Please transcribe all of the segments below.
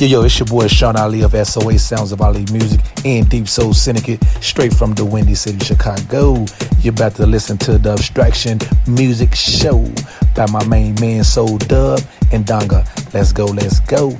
Yo, yo, it's your boy Sean Ali of SOA Sounds of Ali Music and Deep Soul Syndicate, straight from the Windy City, Chicago. You're about to listen to the Abstraction Music Show by my main man Soul Dub and Donga. Let's go, let's go.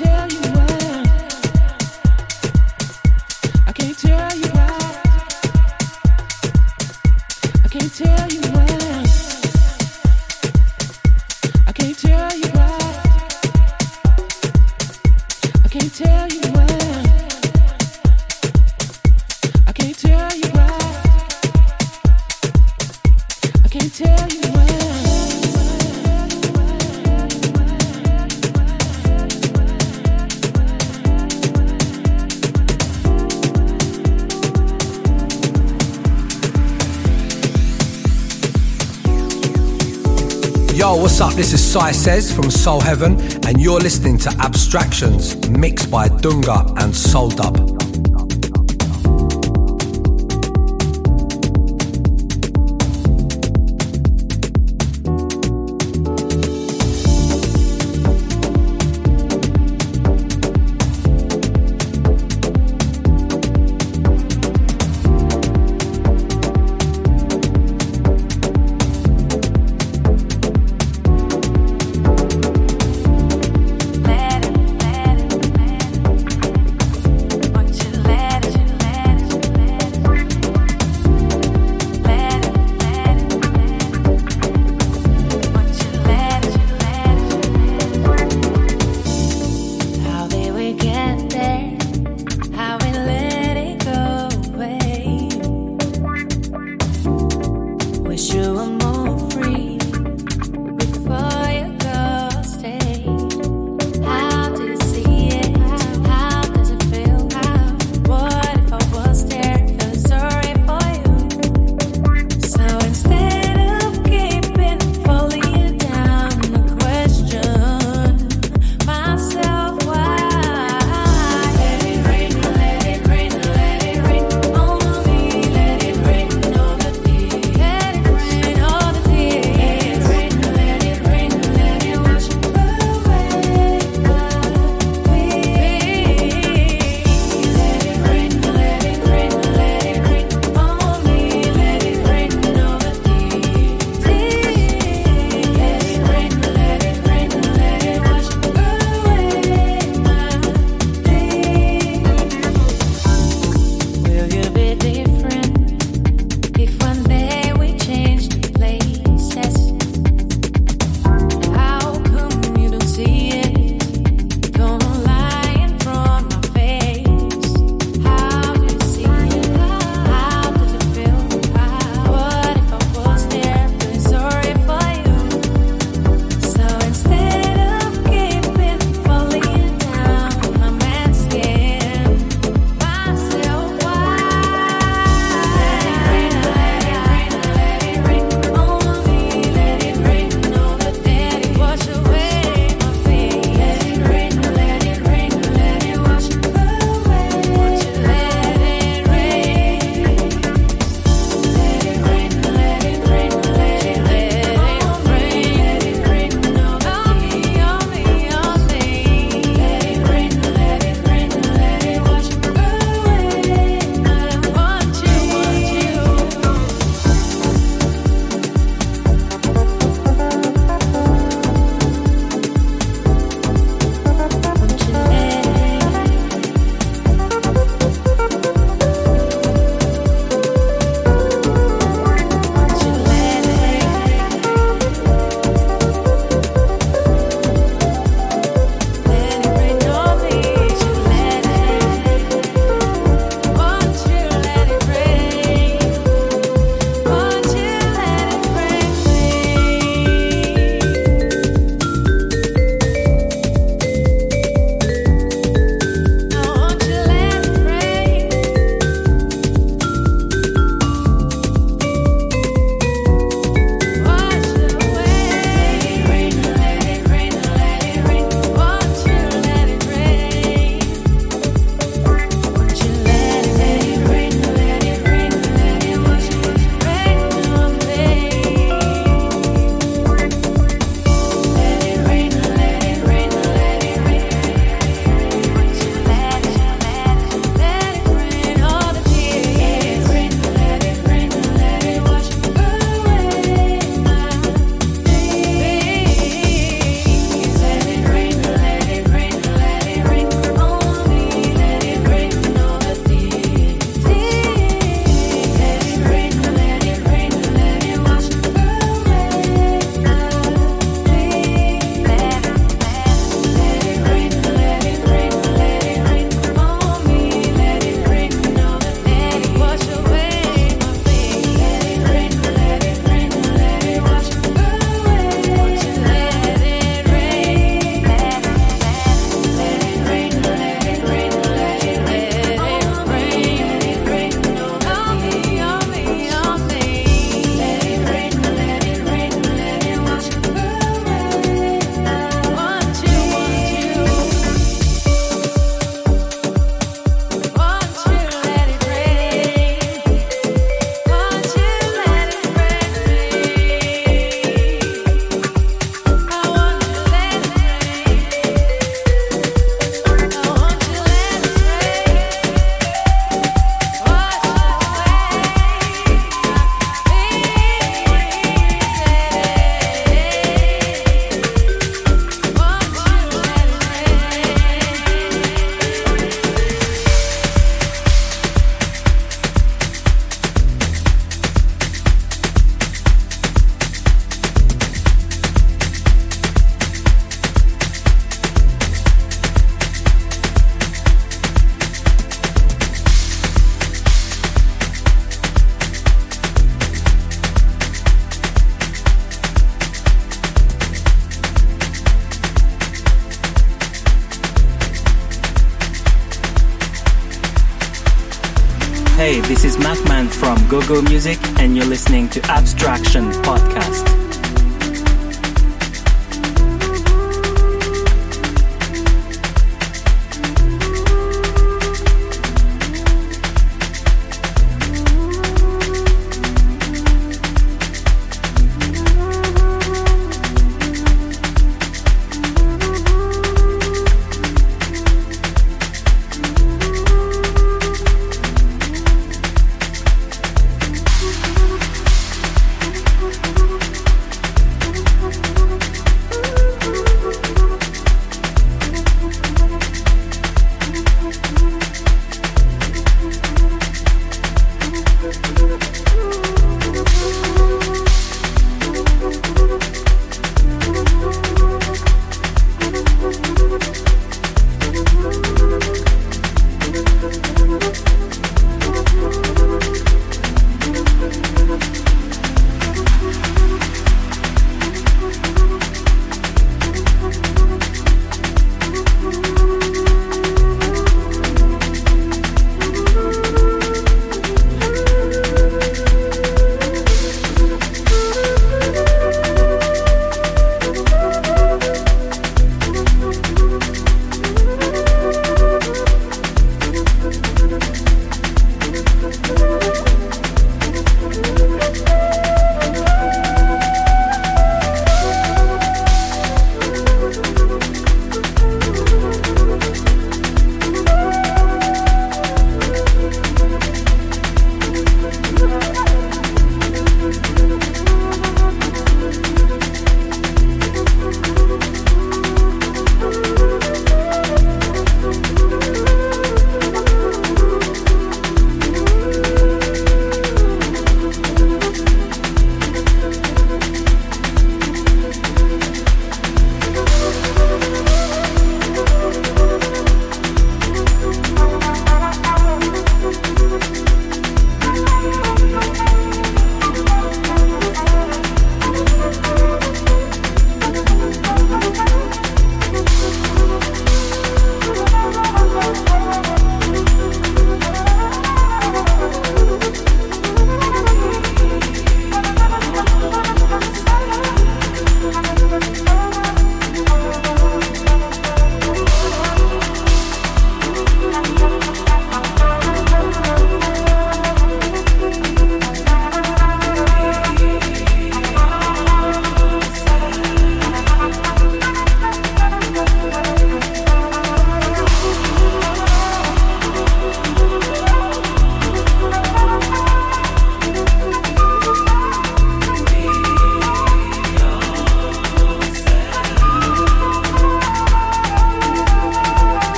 tell you. This is Sai Says from Soul Heaven, and you're listening to Abstractions, mixed by Dunga and Soul Dub.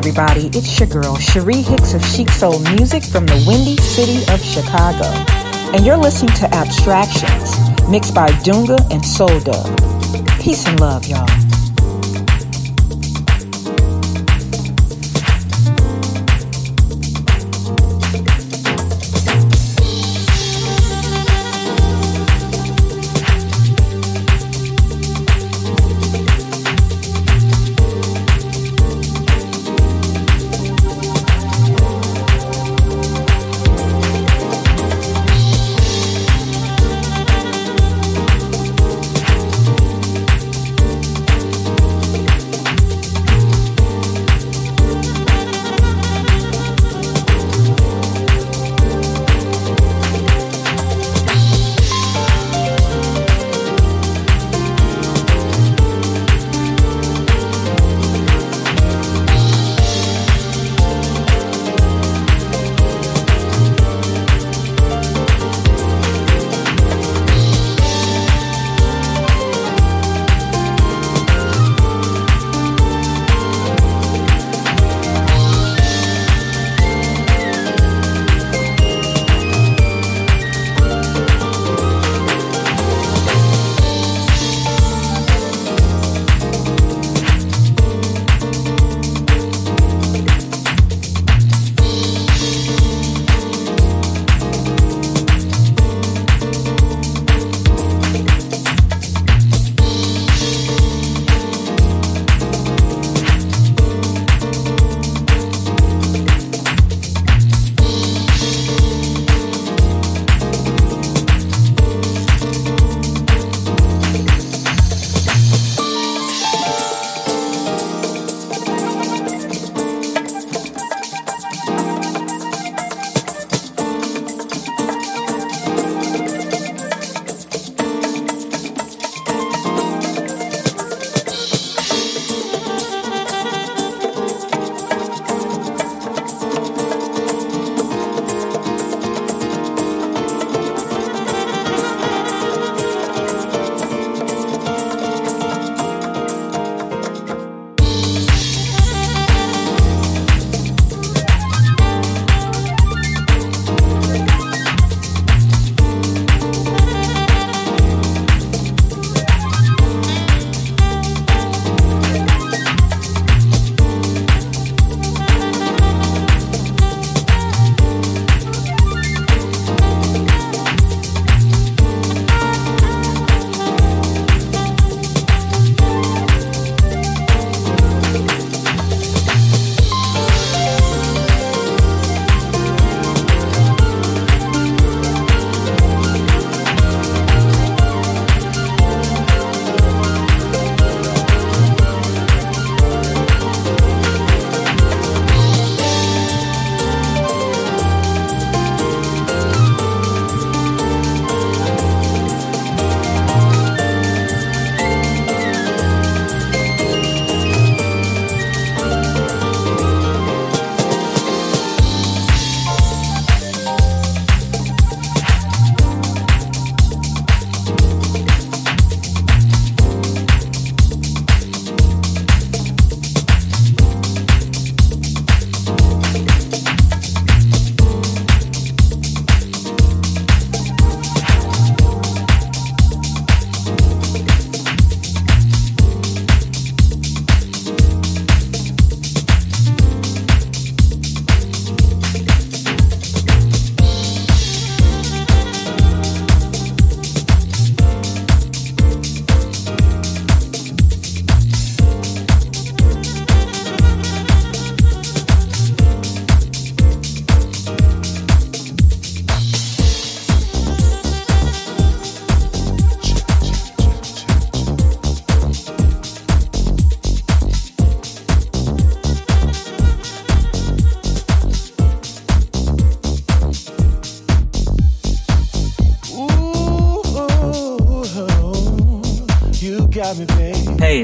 Everybody? It's your girl, Cherie Hicks of Chic Soul Music from the Windy City of Chicago. And you're listening to Abstractions, mixed by Dunga and Soul Dub. Peace and love, y'all.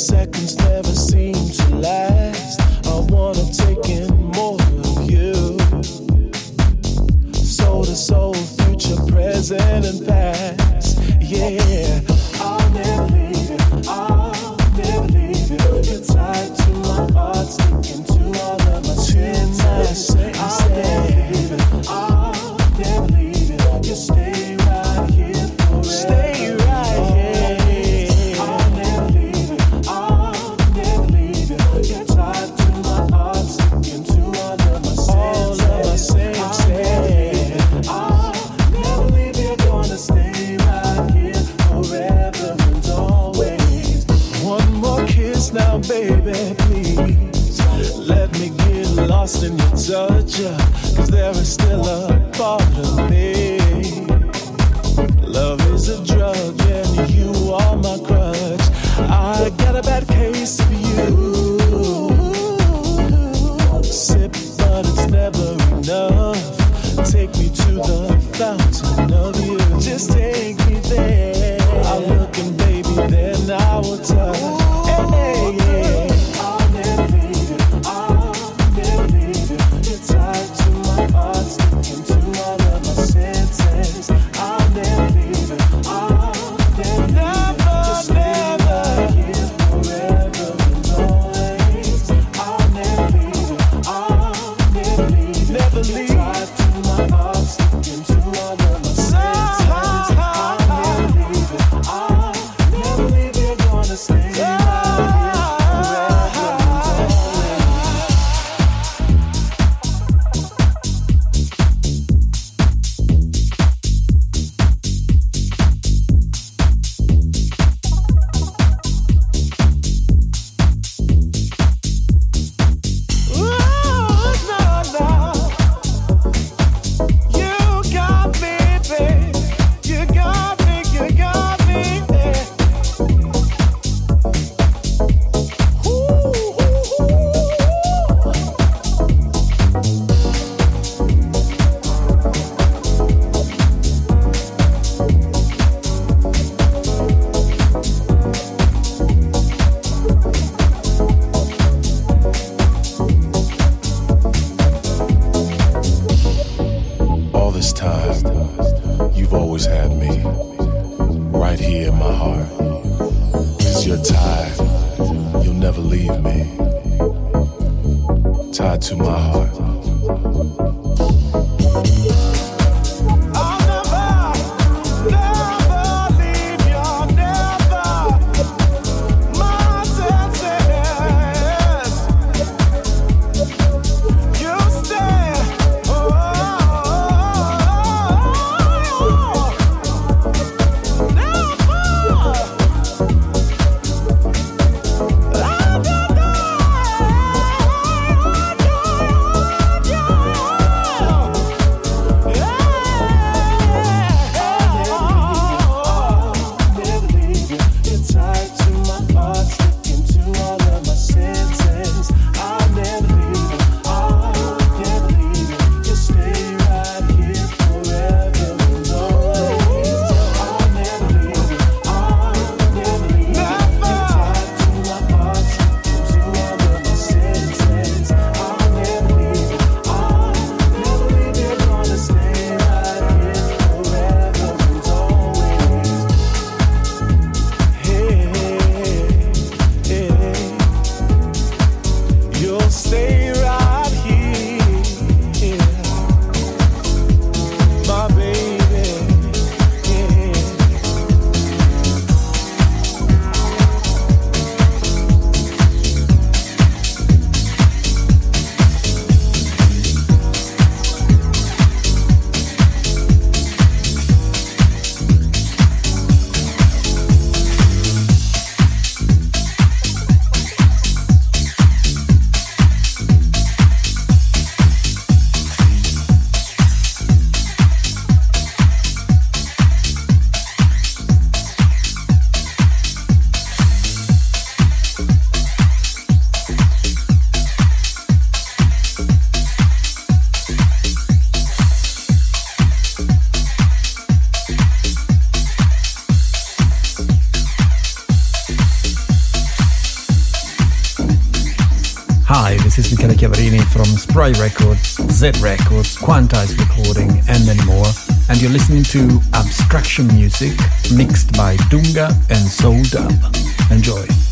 seconds never seem to last. I wanna take in more of you. Soul to soul, future, present, and past. Yeah. From Records, Z Records, Quantize Recording, and many more. And you're listening to Abstraction Music mixed by Dunga and Soul Dub. Enjoy.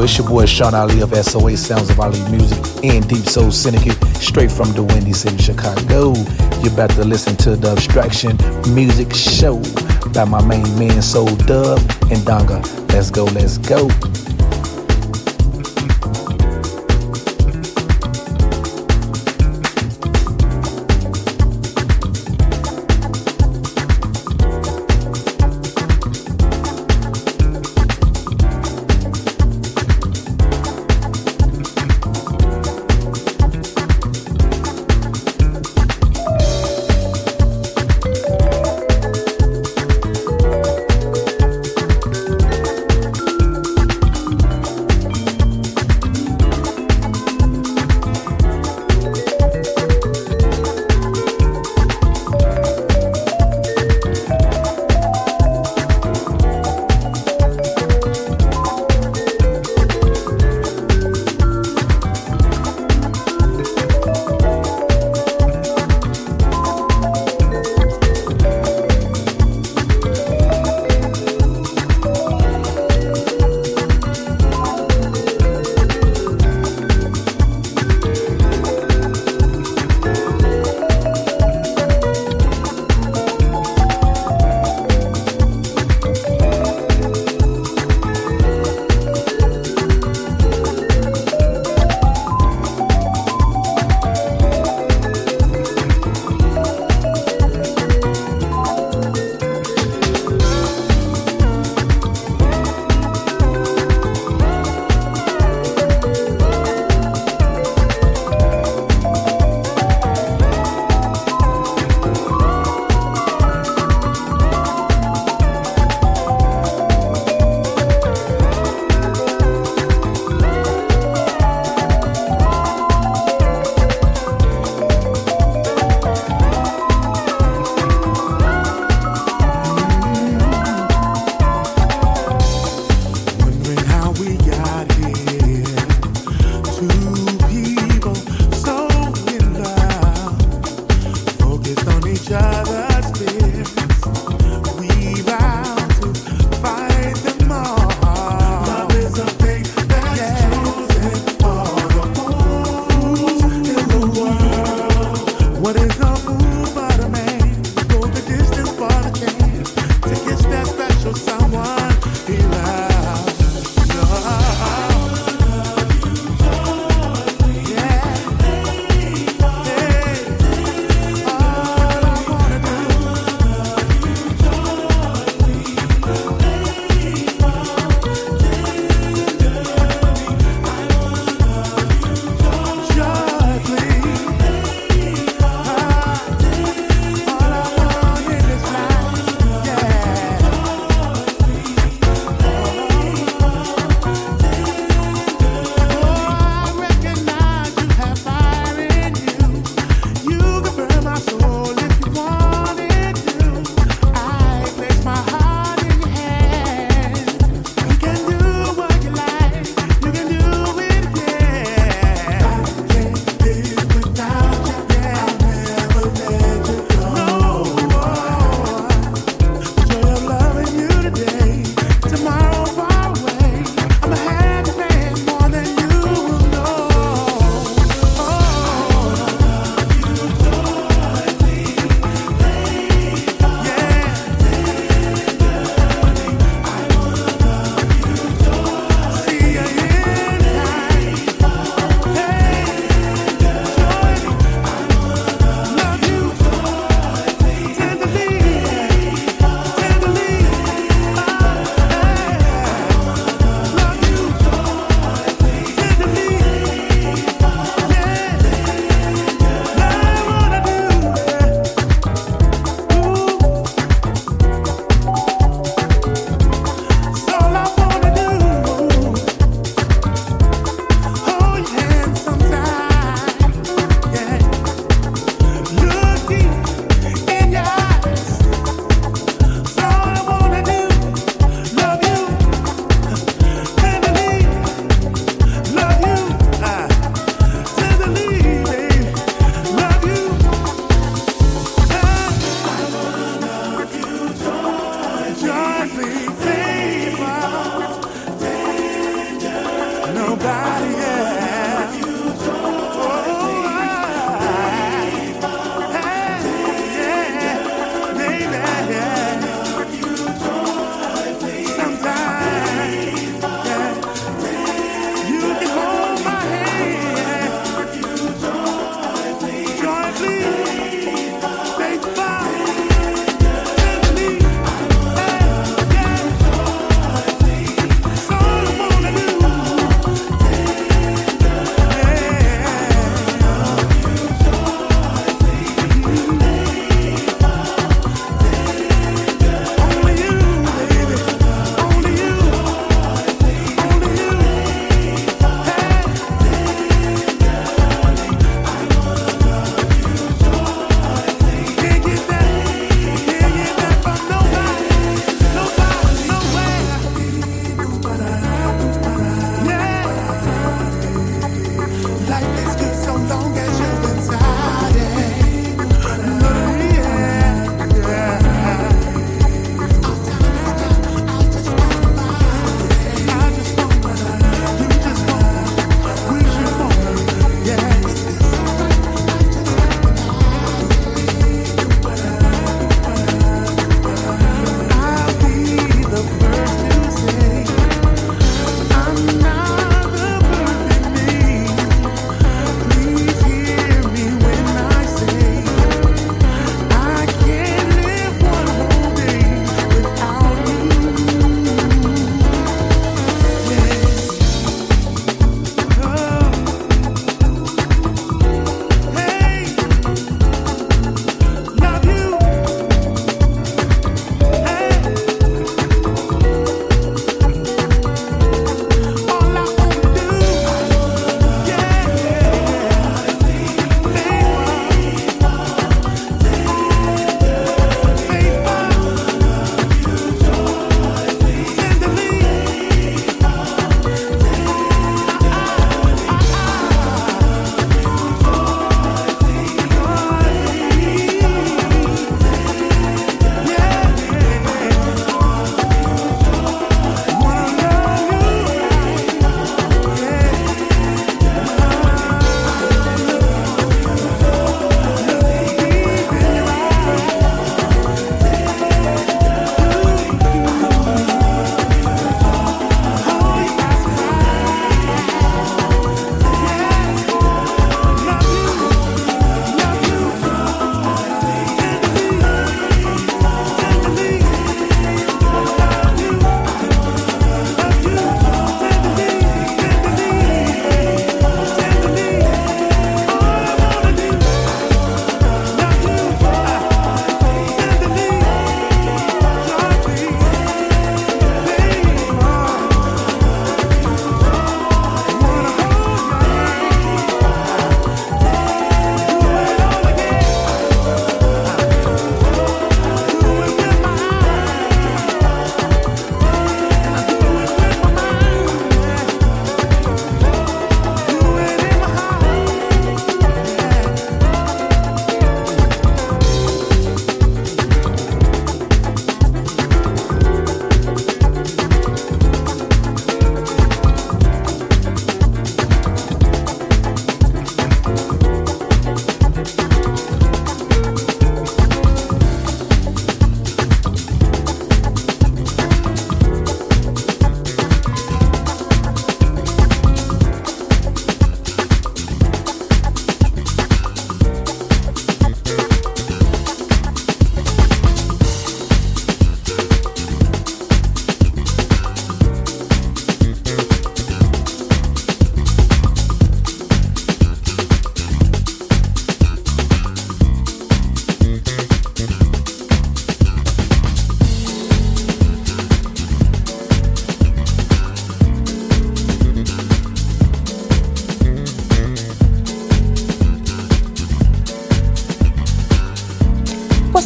It's your boy Sean Ali of SOA Sounds of Ali Music and Deep Soul Syndicate, straight from the Windy City, Chicago. You're about to listen to the Abstraction Music Show by my main man Soul Dub and Donga. Let's go, let's go.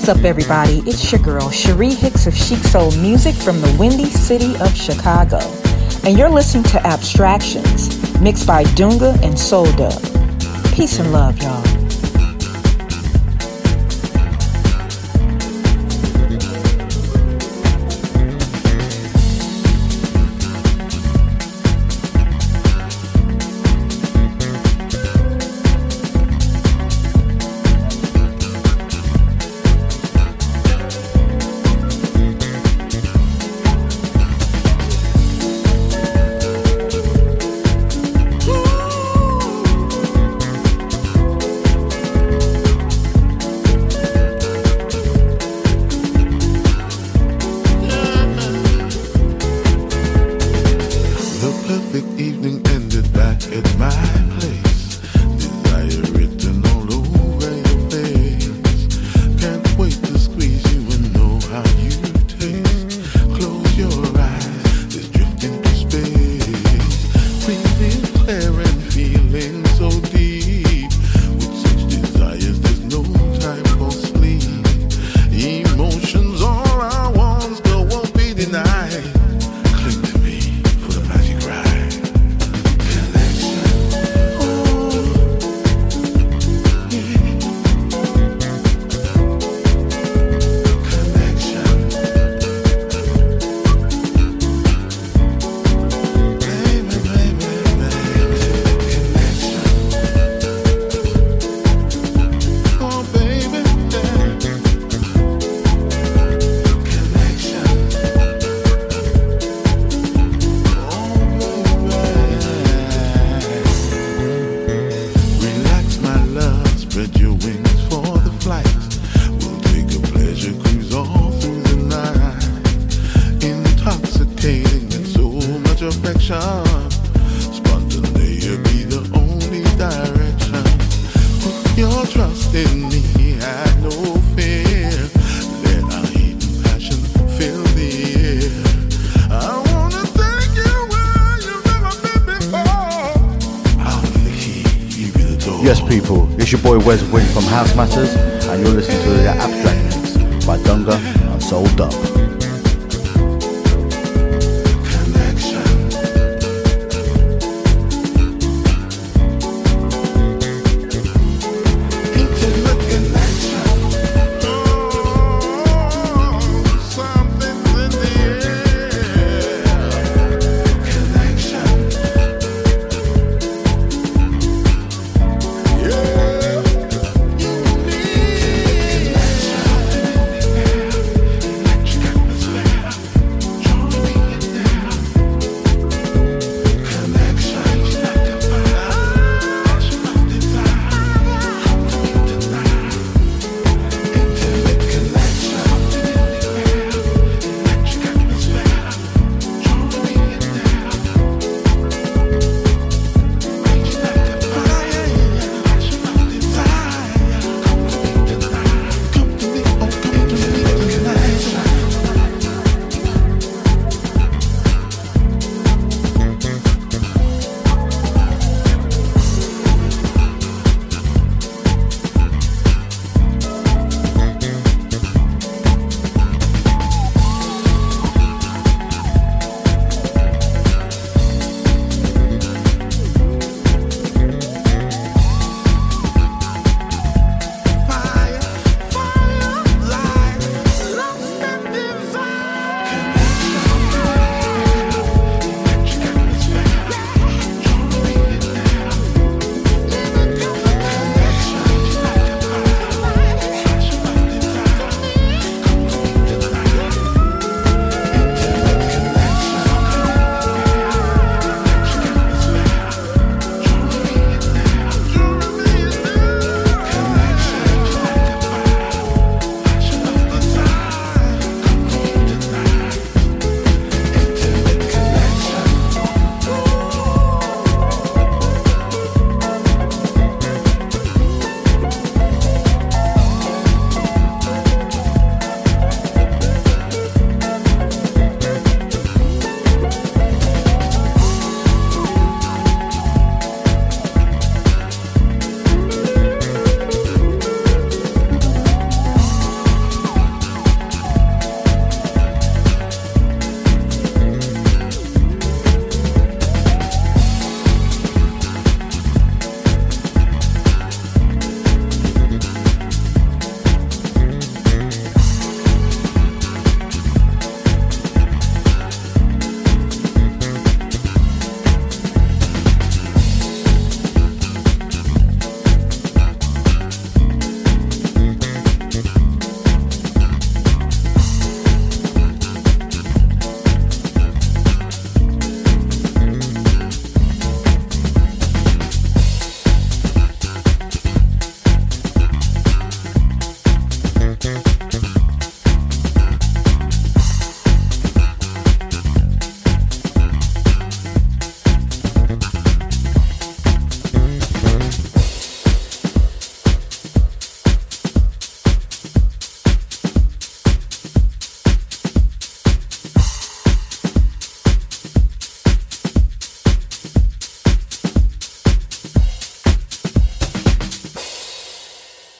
What's up, everybody? It's your girl, Cherie Hicks of Chic Soul Music from the Windy City of Chicago. And you're listening to Abstractions, mixed by Dunga and Soul Dub. Peace and love, y'all. Wes Wing from House Matters, and you're listening to the Abstract Mix by Dunga and Soul Dub.